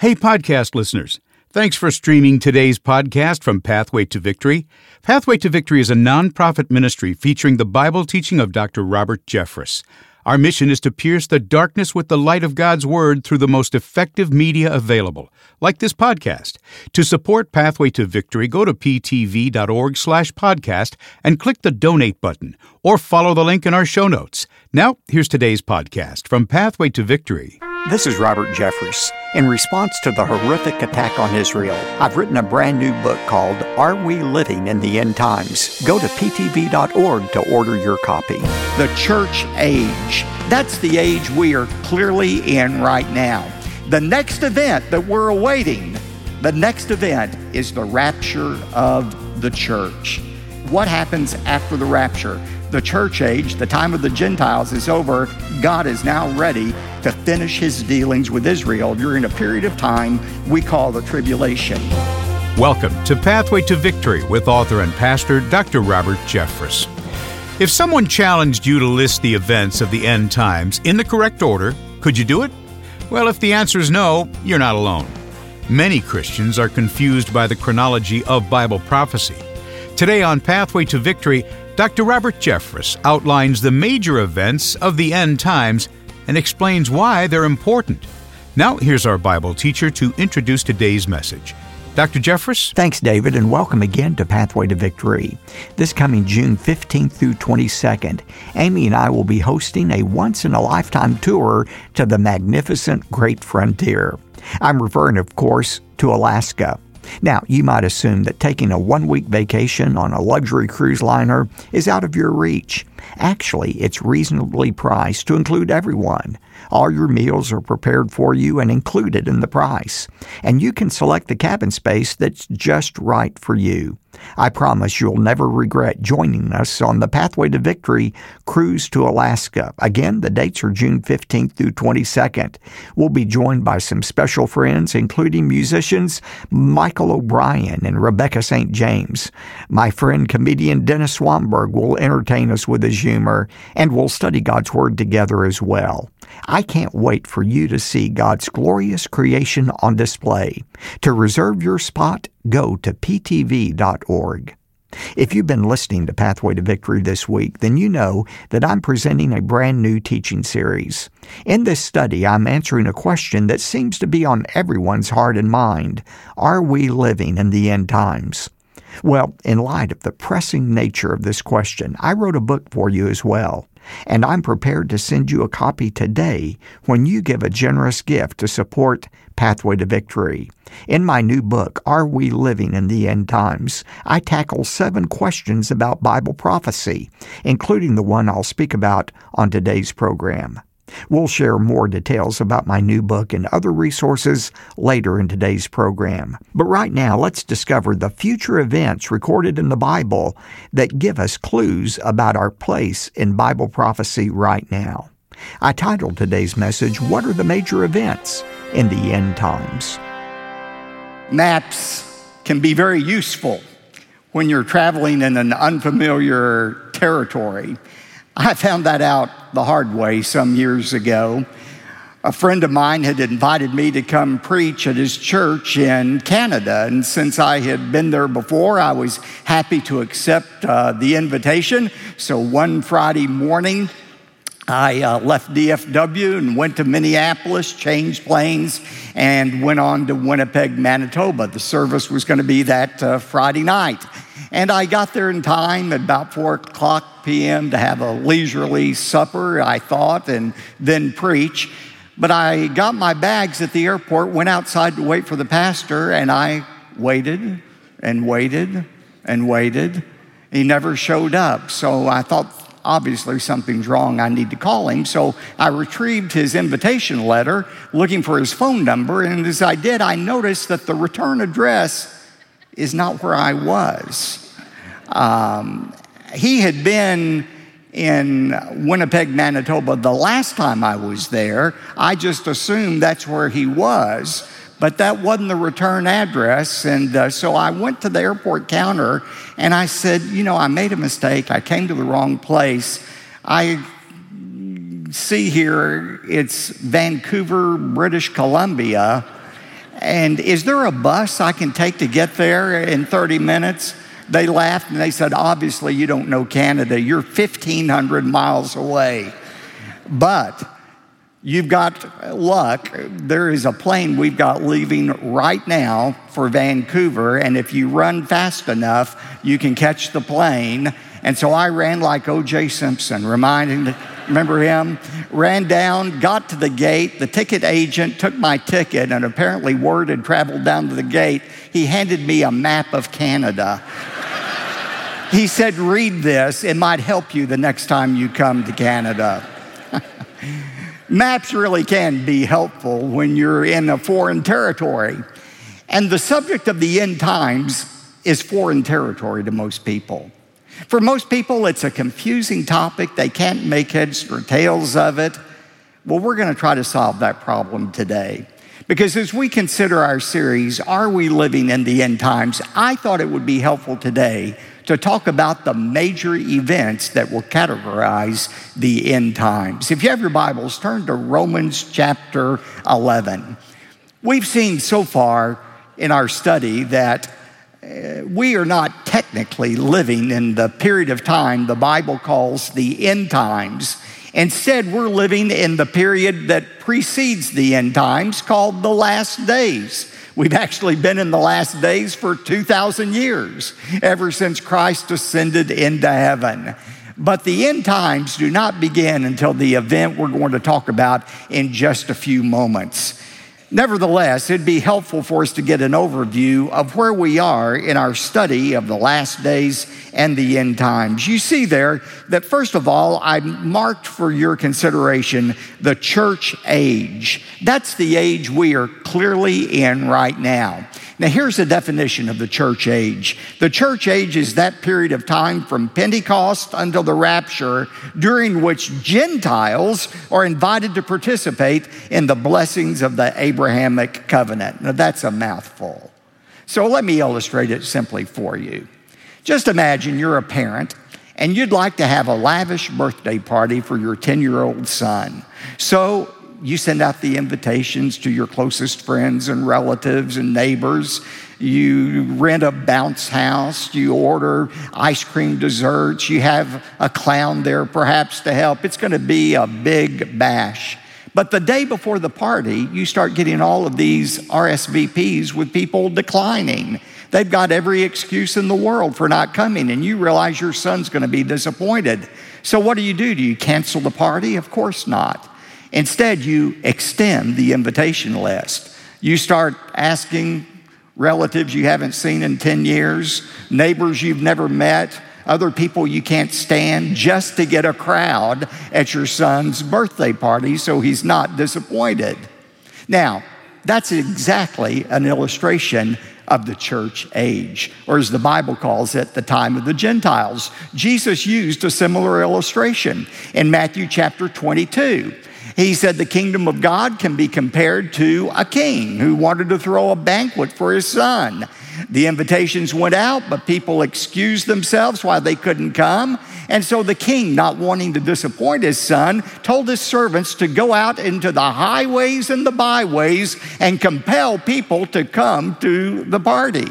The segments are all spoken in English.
Hey, podcast listeners. Thanks for streaming today's podcast from Pathway to Victory. Pathway to Victory is a nonprofit ministry featuring the Bible teaching of Dr. Robert Jeffress. Our mission is to pierce the darkness with the light of God's Word through the most effective media available, like this podcast. To support Pathway to Victory, go to ptv.org slash podcast and click the donate button, or follow the link in our show notes. Now, here's today's podcast from Pathway to Victory. This is Robert Jeffress. In response to the horrific attack on Israel, I've written a brand new book called Are We Living in the End Times? Go to ptv.org to order your copy. The church age. That's the age we are clearly in right now. The next event that we're awaiting, the next event is the rapture of the church. What happens after the rapture? the church age, the time of the Gentiles is over. God is now ready to finish his dealings with Israel during a period of time we call the tribulation. Welcome to Pathway to Victory with author and pastor Dr. Robert Jeffress. If someone challenged you to list the events of the end times in the correct order, could you do it? Well, if the answer is no, you're not alone. Many Christians are confused by the chronology of Bible prophecy. Today on Pathway to Victory, Dr. Robert Jeffress outlines the major events of the end times and explains why they're important. Now, here's our Bible teacher to introduce today's message. Dr. Jeffress? Thanks, David, and welcome again to Pathway to Victory. This coming June 15th through 22nd, Amy and I will be hosting a once in a lifetime tour to the magnificent Great Frontier. I'm referring, of course, to Alaska. Now, you might assume that taking a one week vacation on a luxury cruise liner is out of your reach. Actually, it's reasonably priced to include everyone. All your meals are prepared for you and included in the price. And you can select the cabin space that's just right for you. I promise you'll never regret joining us on the Pathway to Victory cruise to Alaska. Again, the dates are June 15th through 22nd. We'll be joined by some special friends, including musicians Michael O'Brien and Rebecca St. James. My friend comedian Dennis Swanberg will entertain us with his humor, and we'll study God's Word together as well. I can't wait for you to see God's glorious creation on display. To reserve your spot, go to ptv.org. If you've been listening to Pathway to Victory this week, then you know that I'm presenting a brand new teaching series. In this study, I'm answering a question that seems to be on everyone's heart and mind Are we living in the end times? Well, in light of the pressing nature of this question, I wrote a book for you as well and I'm prepared to send you a copy today when you give a generous gift to support Pathway to Victory. In my new book, Are We Living in the End Times? I tackle seven questions about Bible prophecy, including the one I'll speak about on today's program. We'll share more details about my new book and other resources later in today's program. But right now, let's discover the future events recorded in the Bible that give us clues about our place in Bible prophecy right now. I titled today's message, What Are the Major Events in the End Times? Maps can be very useful when you're traveling in an unfamiliar territory. I found that out the hard way some years ago. A friend of mine had invited me to come preach at his church in Canada. And since I had been there before, I was happy to accept uh, the invitation. So one Friday morning, I uh, left DFW and went to Minneapolis, changed planes, and went on to Winnipeg, Manitoba. The service was going to be that uh, Friday night. And I got there in time at about 4 o'clock p.m. to have a leisurely supper, I thought, and then preach. But I got my bags at the airport, went outside to wait for the pastor, and I waited and waited and waited. He never showed up. So I thought, obviously something's wrong. I need to call him. So I retrieved his invitation letter looking for his phone number. And as I did, I noticed that the return address is not where I was. Um, he had been in Winnipeg, Manitoba the last time I was there. I just assumed that's where he was, but that wasn't the return address. And uh, so I went to the airport counter and I said, You know, I made a mistake. I came to the wrong place. I see here it's Vancouver, British Columbia And is there a bus I can take to get there in 30 minutes? They laughed and they said, Obviously, you don't know Canada. You're 1,500 miles away. But you've got luck. There is a plane we've got leaving right now for Vancouver. And if you run fast enough, you can catch the plane. And so I ran like O.J. Simpson, reminding, remember him? Ran down, got to the gate. The ticket agent took my ticket, and apparently word had traveled down to the gate. He handed me a map of Canada. he said, Read this, it might help you the next time you come to Canada. Maps really can be helpful when you're in a foreign territory. And the subject of the end times is foreign territory to most people. For most people, it's a confusing topic. They can't make heads or tails of it. Well, we're going to try to solve that problem today. Because as we consider our series, Are We Living in the End Times? I thought it would be helpful today to talk about the major events that will categorize the end times. If you have your Bibles, turn to Romans chapter 11. We've seen so far in our study that Uh, we are not technically living in the period of time the Bible calls the end times. Instead, we're living in the period that precedes the end times called the last days. We've actually been in the last days for 2,000 years, ever since Christ ascended into heaven. But the end times do not begin until the event we're going to talk about in just a few moments. Nevertheless, it'd be helpful for us to get an overview of where we are in our study of the last days and the end times. You see there that, first of all, I marked for your consideration the church age. That's the age we are clearly in right now. Now, here's the definition of the church age the church age is that period of time from Pentecost until the rapture, during which Gentiles are invited to participate in the blessings of the Abrahamic covenant. Now, that's a mouthful. So, let me illustrate it simply for you. Just imagine you're a parent and you'd like to have a lavish birthday party for your 10 year old son. So you send out the invitations to your closest friends and relatives and neighbors. You rent a bounce house. You order ice cream desserts. You have a clown there perhaps to help. It's going to be a big bash. But the day before the party, you start getting all of these RSVPs with people declining. They've got every excuse in the world for not coming, and you realize your son's going to be disappointed. So, what do you do? Do you cancel the party? Of course not. Instead, you extend the invitation list. You start asking relatives you haven't seen in 10 years, neighbors you've never met, other people you can't stand, just to get a crowd at your son's birthday party so he's not disappointed. Now, that's exactly an illustration of the church age, or as the Bible calls it, the time of the Gentiles. Jesus used a similar illustration in Matthew chapter 22. He said the kingdom of God can be compared to a king who wanted to throw a banquet for his son. The invitations went out, but people excused themselves why they couldn't come. And so the king, not wanting to disappoint his son, told his servants to go out into the highways and the byways and compel people to come to the party.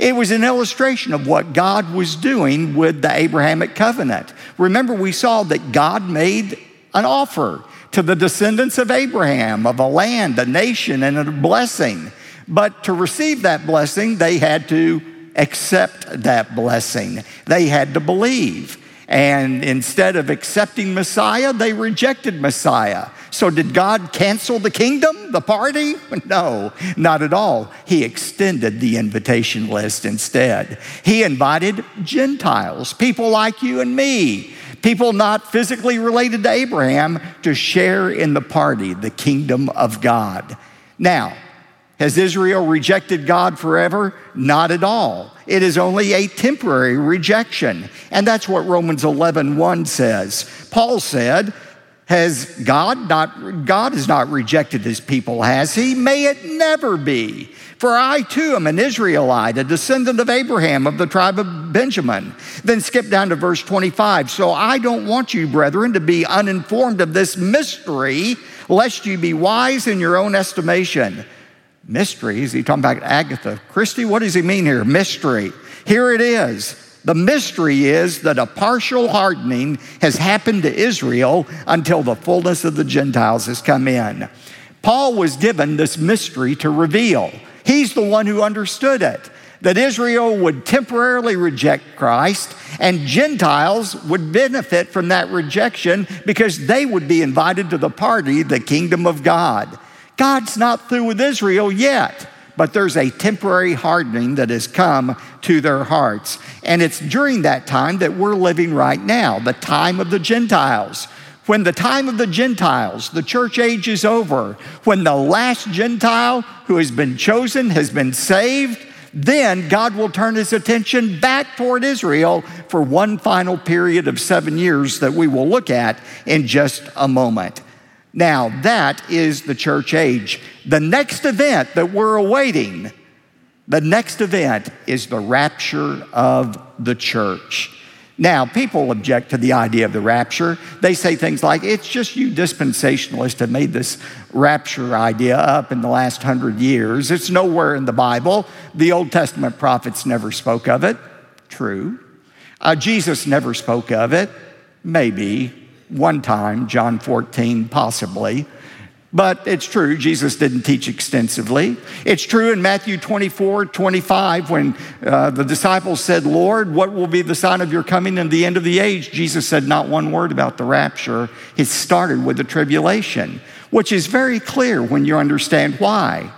It was an illustration of what God was doing with the Abrahamic covenant. Remember, we saw that God made an offer to the descendants of Abraham of a land, a nation, and a blessing. But to receive that blessing, they had to accept that blessing. They had to believe. And instead of accepting Messiah, they rejected Messiah. So, did God cancel the kingdom, the party? No, not at all. He extended the invitation list instead. He invited Gentiles, people like you and me, people not physically related to Abraham, to share in the party, the kingdom of God. Now, has Israel rejected God forever? Not at all. It is only a temporary rejection. And that's what Romans 11 1 says. Paul said, has God not, God has not rejected his people, has he? May it never be. For I too am an Israelite, a descendant of Abraham of the tribe of Benjamin. Then skip down to verse 25. So I don't want you, brethren, to be uninformed of this mystery, lest you be wise in your own estimation. Mystery? Is he talking about Agatha Christie? What does he mean here? Mystery. Here it is. The mystery is that a partial hardening has happened to Israel until the fullness of the Gentiles has come in. Paul was given this mystery to reveal. He's the one who understood it that Israel would temporarily reject Christ and Gentiles would benefit from that rejection because they would be invited to the party, the kingdom of God. God's not through with Israel yet but there's a temporary hardening that has come to their hearts. And it's during that time that we're living right now, the time of the Gentiles. When the time of the Gentiles, the church age is over, when the last Gentile who has been chosen has been saved, then God will turn his attention back toward Israel for one final period of seven years that we will look at in just a moment. Now, that is the church age. The next event that we're awaiting, the next event is the rapture of the church. Now, people object to the idea of the rapture. They say things like, it's just you dispensationalists have made this rapture idea up in the last hundred years. It's nowhere in the Bible. The Old Testament prophets never spoke of it. True. Uh, Jesus never spoke of it. Maybe one time, John 14, possibly. But it's true, Jesus didn't teach extensively. It's true in Matthew 24, 25, when uh, the disciples said, Lord, what will be the sign of your coming and the end of the age? Jesus said not one word about the rapture. It started with the tribulation, which is very clear when you understand why.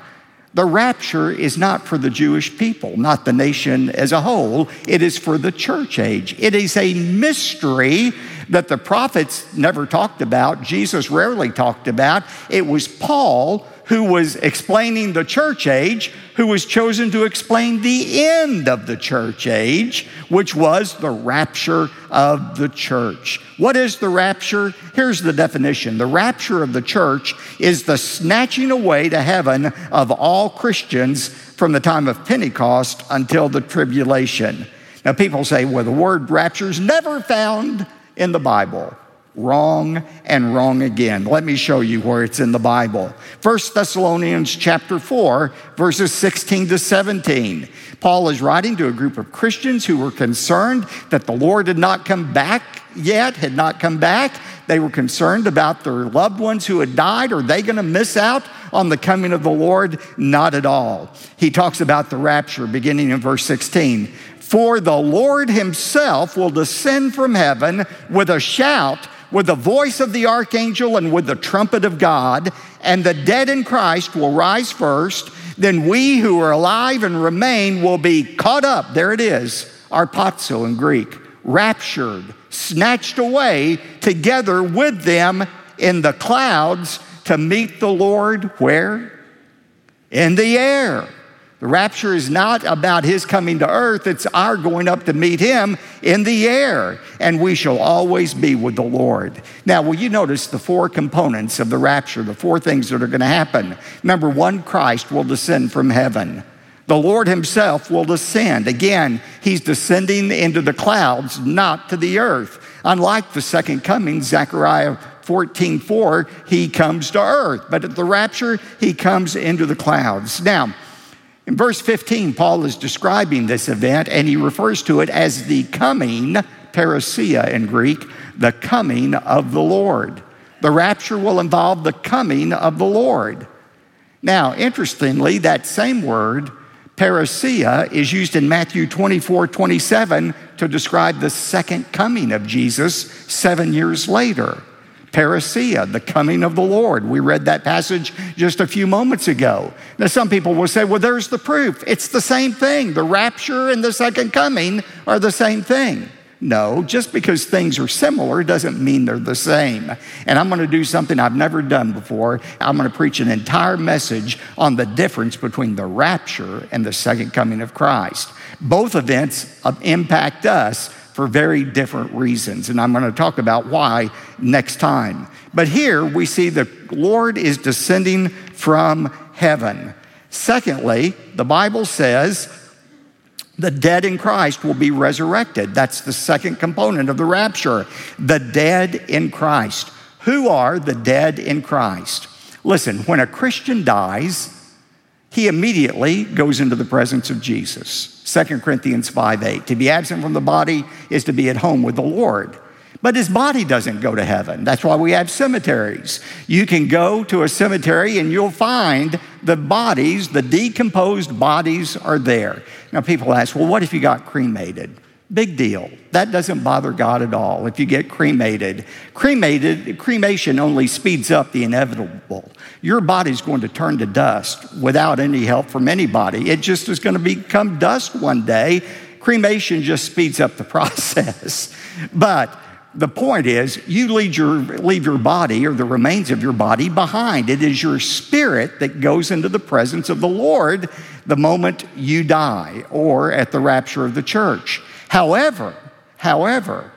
The rapture is not for the Jewish people, not the nation as a whole. It is for the church age. It is a mystery that the prophets never talked about, Jesus rarely talked about. It was Paul who was explaining the church age, who was chosen to explain the end of the church age, which was the rapture of the church. What is the rapture? Here's the definition the rapture of the church is the snatching away to heaven of all Christians from the time of Pentecost until the tribulation. Now, people say, well, the word rapture is never found in the Bible. Wrong and wrong again. Let me show you where it's in the Bible. 1 Thessalonians chapter 4, verses 16 to 17. Paul is writing to a group of Christians who were concerned that the Lord had not come back yet, had not come back. They were concerned about their loved ones who had died. Are they going to miss out on the coming of the Lord? Not at all. He talks about the rapture beginning in verse 16. For the Lord himself will descend from heaven with a shout, with the voice of the archangel, and with the trumpet of God, and the dead in Christ will rise first. Then we who are alive and remain will be caught up. There it is, harpazo in Greek, raptured, snatched away together with them in the clouds to meet the Lord where? In the air. The rapture is not about his coming to earth, it's our going up to meet him in the air, and we shall always be with the Lord. Now, will you notice the four components of the rapture, the four things that are going to happen? Number one, Christ will descend from heaven. The Lord Himself will descend. Again, He's descending into the clouds, not to the earth. Unlike the second coming, Zechariah 14 4, He comes to earth. But at the rapture, He comes into the clouds. Now, in verse 15, Paul is describing this event and he refers to it as the coming, parousia in Greek, the coming of the Lord. The rapture will involve the coming of the Lord. Now, interestingly, that same word, parousia, is used in Matthew 24 27 to describe the second coming of Jesus seven years later parousia, uh, the coming of the Lord. We read that passage just a few moments ago. Now, some people will say, well, there's the proof. It's the same thing. The rapture and the second coming are the same thing. No, just because things are similar doesn't mean they're the same. And I'm going to do something I've never done before. I'm going to preach an entire message on the difference between the rapture and the second coming of Christ. Both events uh, impact us for very different reasons. And I'm going to talk about why next time. But here we see the Lord is descending from heaven. Secondly, the Bible says the dead in Christ will be resurrected. That's the second component of the rapture. The dead in Christ. Who are the dead in Christ? Listen, when a Christian dies, he immediately goes into the presence of Jesus. 2 Corinthians 5 8. To be absent from the body is to be at home with the Lord. But his body doesn't go to heaven. That's why we have cemeteries. You can go to a cemetery and you'll find the bodies, the decomposed bodies are there. Now, people ask, well, what if you got cremated? Big deal. That doesn't bother God at all if you get cremated. Cremated, cremation only speeds up the inevitable. Your body's going to turn to dust without any help from anybody. It just is going to become dust one day. Cremation just speeds up the process. But the point is, you leave your, leave your body or the remains of your body behind. It is your spirit that goes into the presence of the Lord the moment you die or at the rapture of the church. However, however,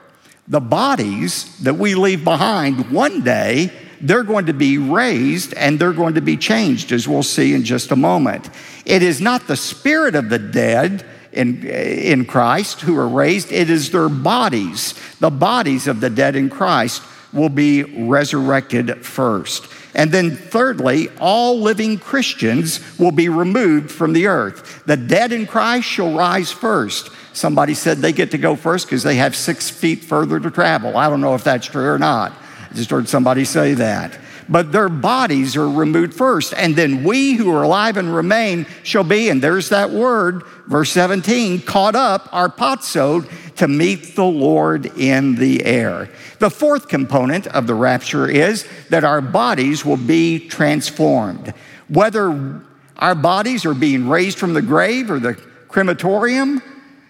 the bodies that we leave behind one day, they're going to be raised and they're going to be changed, as we'll see in just a moment. It is not the spirit of the dead in, in Christ who are raised, it is their bodies. The bodies of the dead in Christ will be resurrected first. And then, thirdly, all living Christians will be removed from the earth. The dead in Christ shall rise first. Somebody said they get to go first because they have six feet further to travel. I don't know if that's true or not. I just heard somebody say that but their bodies are removed first. And then we who are alive and remain shall be, and there's that word, verse 17, caught up, harpazoed, to meet the Lord in the air. The fourth component of the rapture is that our bodies will be transformed. Whether our bodies are being raised from the grave or the crematorium,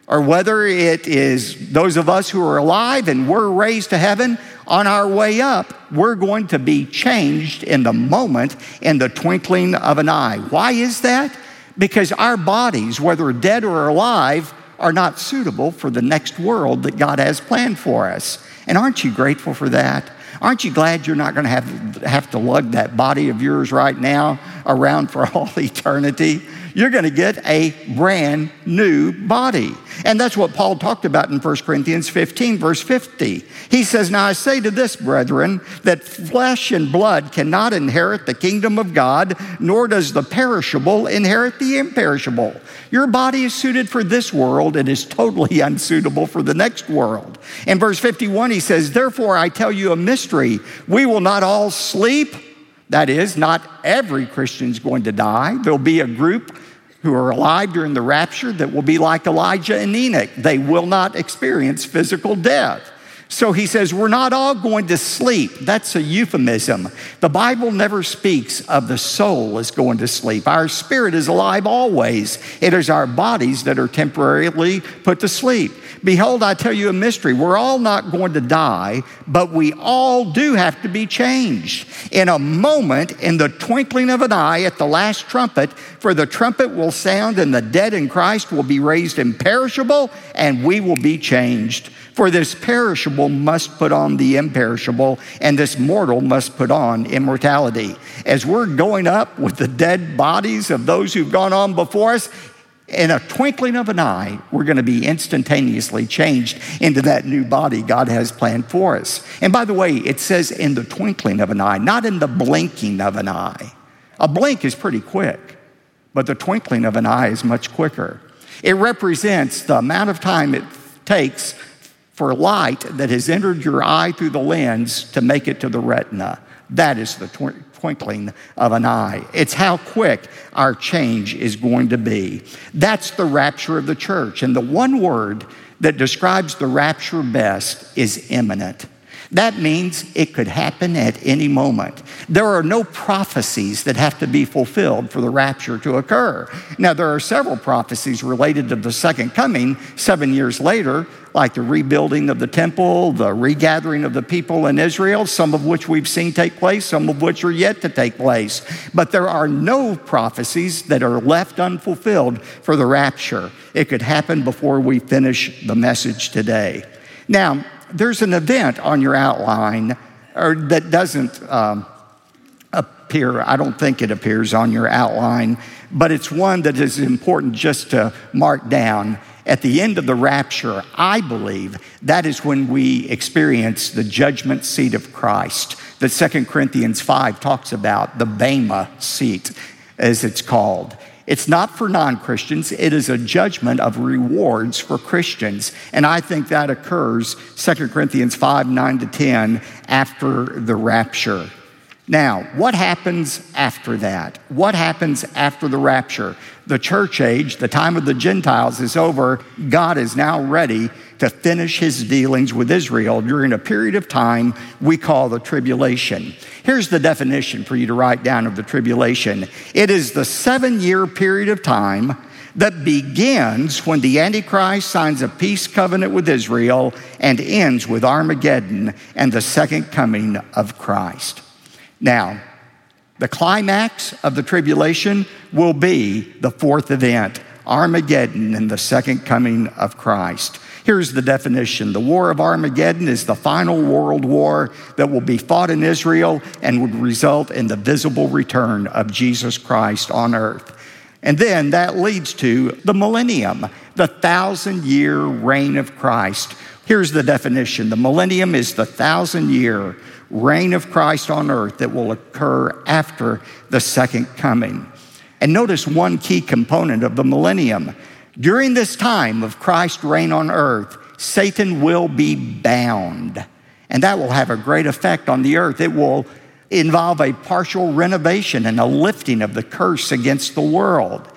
or whether it is those of us who are alive and we're raised to heaven, on our way up, we're going to be changed in the moment, in the twinkling of an eye. Why is that? Because our bodies, whether dead or alive, are not suitable for the next world that God has planned for us. And aren't you grateful for that? Aren't you glad you're not going to have, have to lug that body of yours right now around for all eternity? You're going to get a brand new body. And that's what Paul talked about in 1 Corinthians 15, verse 50. He says, Now I say to this, brethren, that flesh and blood cannot inherit the kingdom of God, nor does the perishable inherit the imperishable. Your body is suited for this world and is totally unsuitable for the next world. In verse 51, he says, Therefore I tell you a mystery. We will not all sleep. That is, not every Christian's going to die. There'll be a group who are alive during the rapture that will be like Elijah and Enoch. They will not experience physical death. So he says, We're not all going to sleep. That's a euphemism. The Bible never speaks of the soul as going to sleep. Our spirit is alive always. It is our bodies that are temporarily put to sleep. Behold, I tell you a mystery. We're all not going to die, but we all do have to be changed. In a moment, in the twinkling of an eye, at the last trumpet, for the trumpet will sound, and the dead in Christ will be raised imperishable, and we will be changed. For this perishable must put on the imperishable, and this mortal must put on immortality. As we're going up with the dead bodies of those who've gone on before us, in a twinkling of an eye, we're going to be instantaneously changed into that new body God has planned for us. And by the way, it says in the twinkling of an eye, not in the blinking of an eye. A blink is pretty quick, but the twinkling of an eye is much quicker. It represents the amount of time it takes for light that has entered your eye through the lens to make it to the retina. That is the twinkling of an eye. It's how quick our change is going to be. That's the rapture of the church. And the one word that describes the rapture best is imminent. That means it could happen at any moment. There are no prophecies that have to be fulfilled for the rapture to occur. Now, there are several prophecies related to the second coming seven years later, like the rebuilding of the temple, the regathering of the people in Israel, some of which we've seen take place, some of which are yet to take place. But there are no prophecies that are left unfulfilled for the rapture. It could happen before we finish the message today. Now, there's an event on your outline or that doesn't um, appear, I don't think it appears on your outline, but it's one that is important just to mark down. At the end of the rapture, I believe that is when we experience the judgment seat of Christ that 2 Corinthians 5 talks about, the Bema seat, as it's called. It's not for non Christians, it is a judgment of rewards for Christians. And I think that occurs 2 Corinthians 5 9 to 10 after the rapture. Now, what happens after that? What happens after the rapture? The church age, the time of the Gentiles is over. God is now ready to finish his dealings with Israel during a period of time we call the tribulation. Here's the definition for you to write down of the tribulation it is the seven year period of time that begins when the Antichrist signs a peace covenant with Israel and ends with Armageddon and the second coming of Christ. Now, the climax of the tribulation will be the fourth event, Armageddon and the second coming of Christ. Here's the definition The War of Armageddon is the final world war that will be fought in Israel and would result in the visible return of Jesus Christ on earth. And then that leads to the millennium, the thousand year reign of Christ. Here's the definition the millennium is the thousand year reign of Christ on earth that will occur after the second coming. And notice one key component of the millennium. During this time of Christ's reign on earth, Satan will be bound. And that will have a great effect on the earth. It will involve a partial renovation and a lifting of the curse against the world.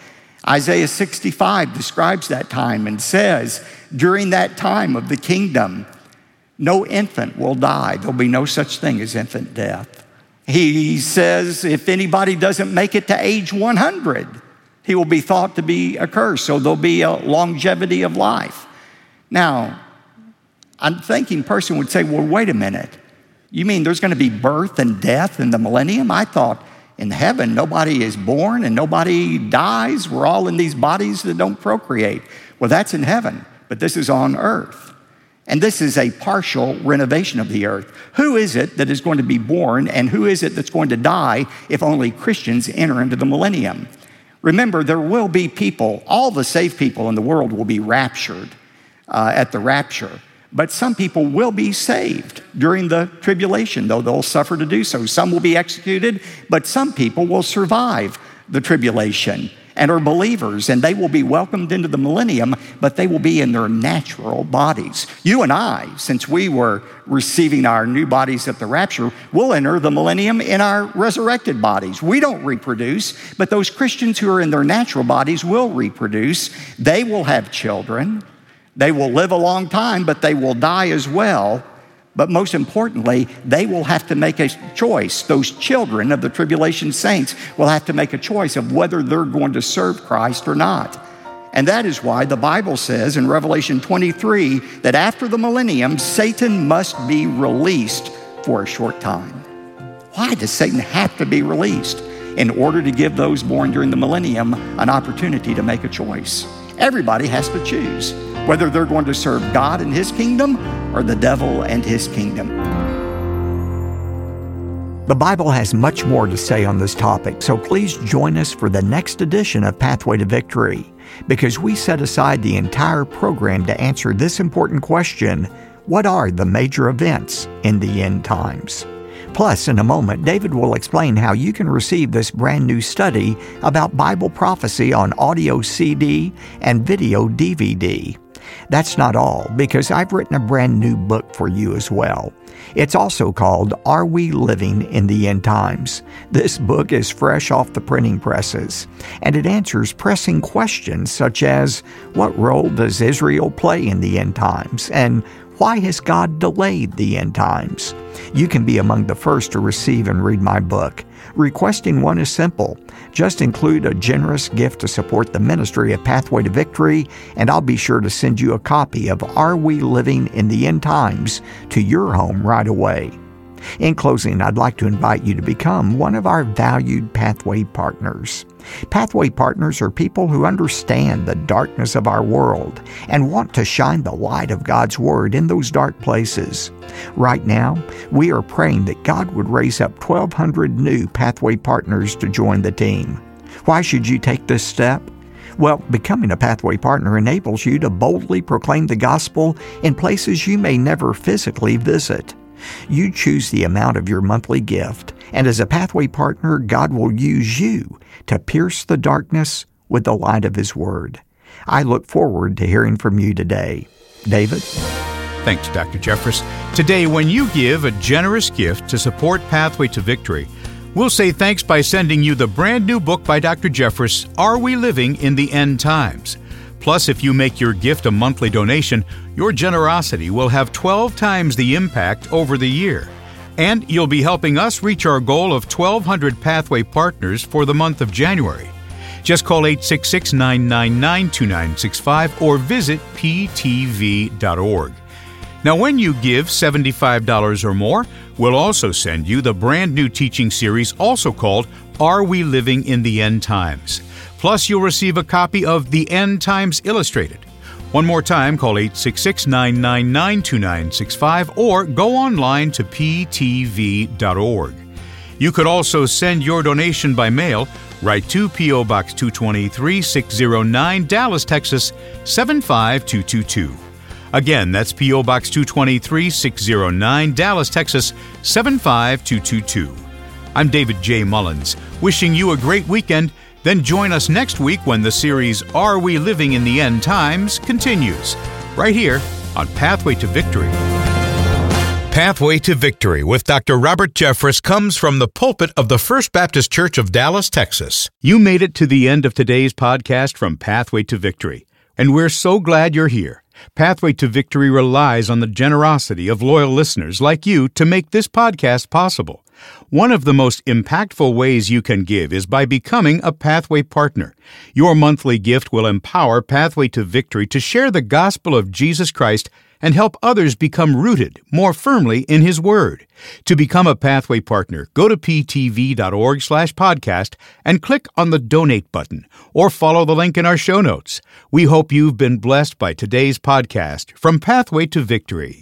Isaiah 65 describes that time and says, During that time of the kingdom, no infant will die. There'll be no such thing as infant death. He says if anybody doesn't make it to age 100, he will be thought to be accursed. So there'll be a longevity of life. Now, a thinking person would say, well, wait a minute. You mean there's going to be birth and death in the millennium? I thought in heaven nobody is born and nobody dies. We're all in these bodies that don't procreate. Well, that's in heaven, but this is on earth. And this is a partial renovation of the earth. Who is it that is going to be born and who is it that's going to die if only Christians enter into the millennium? Remember, there will be people, all the saved people in the world will be raptured uh, at the rapture. But some people will be saved during the tribulation, though they'll suffer to do so. Some will be executed, but some people will survive the tribulation and are believers, and they will be welcomed into the millennium, but they will be in their natural bodies. You and I, since we were receiving our new bodies at the rapture, will enter the millennium in our resurrected bodies. We don't reproduce, but those Christians who are in their natural bodies will reproduce. They will have children. They will live a long time, but they will die as well. But most importantly, they will have to make a choice. Those children of the tribulation saints will have to make a choice of whether they're going to serve Christ or not. And that is why the Bible says in Revelation 23 that after the millennium, Satan must be released for a short time. Why does Satan have to be released? In order to give those born during the millennium an opportunity to make a choice. Everybody has to choose whether they're going to serve God and His kingdom or the devil and his kingdom. The Bible has much more to say on this topic, so please join us for the next edition of Pathway to Victory, because we set aside the entire program to answer this important question What are the major events in the end times? Plus, in a moment, David will explain how you can receive this brand new study about Bible prophecy on audio CD and video DVD. That's not all, because I've written a brand new book for you as well. It's also called Are We Living in the End Times? This book is fresh off the printing presses, and it answers pressing questions such as What role does Israel play in the end times? and why has God delayed the end times? You can be among the first to receive and read my book. Requesting one is simple. Just include a generous gift to support the ministry of Pathway to Victory, and I'll be sure to send you a copy of Are We Living in the End Times to your home right away. In closing, I'd like to invite you to become one of our valued Pathway partners. Pathway partners are people who understand the darkness of our world and want to shine the light of God's Word in those dark places. Right now, we are praying that God would raise up 1,200 new Pathway partners to join the team. Why should you take this step? Well, becoming a Pathway partner enables you to boldly proclaim the gospel in places you may never physically visit. You choose the amount of your monthly gift, and as a pathway partner, God will use you to pierce the darkness with the light of His Word. I look forward to hearing from you today. David? Thanks, Dr. Jeffress. Today, when you give a generous gift to support Pathway to Victory, we'll say thanks by sending you the brand new book by Dr. Jeffress, Are We Living in the End Times? Plus, if you make your gift a monthly donation, your generosity will have 12 times the impact over the year. And you'll be helping us reach our goal of 1,200 Pathway partners for the month of January. Just call 866 999 2965 or visit ptv.org. Now, when you give $75 or more, we'll also send you the brand new teaching series, also called Are We Living in the End Times? Plus, you'll receive a copy of The End Times Illustrated. One more time, call 866 999 2965 or go online to ptv.org. You could also send your donation by mail. Write to P.O. Box 223 609, Dallas, Texas 75222. Again, that's P.O. Box 223 609, Dallas, Texas 75222. I'm David J. Mullins, wishing you a great weekend. Then join us next week when the series Are We Living in the End Times continues, right here on Pathway to Victory. Pathway to Victory with Dr. Robert Jeffress comes from the pulpit of the First Baptist Church of Dallas, Texas. You made it to the end of today's podcast from Pathway to Victory, and we're so glad you're here. Pathway to Victory relies on the generosity of loyal listeners like you to make this podcast possible. One of the most impactful ways you can give is by becoming a Pathway partner. Your monthly gift will empower Pathway to Victory to share the gospel of Jesus Christ and help others become rooted more firmly in His Word. To become a Pathway partner, go to ptv.org/podcast and click on the donate button or follow the link in our show notes. We hope you've been blessed by today's podcast from Pathway to Victory.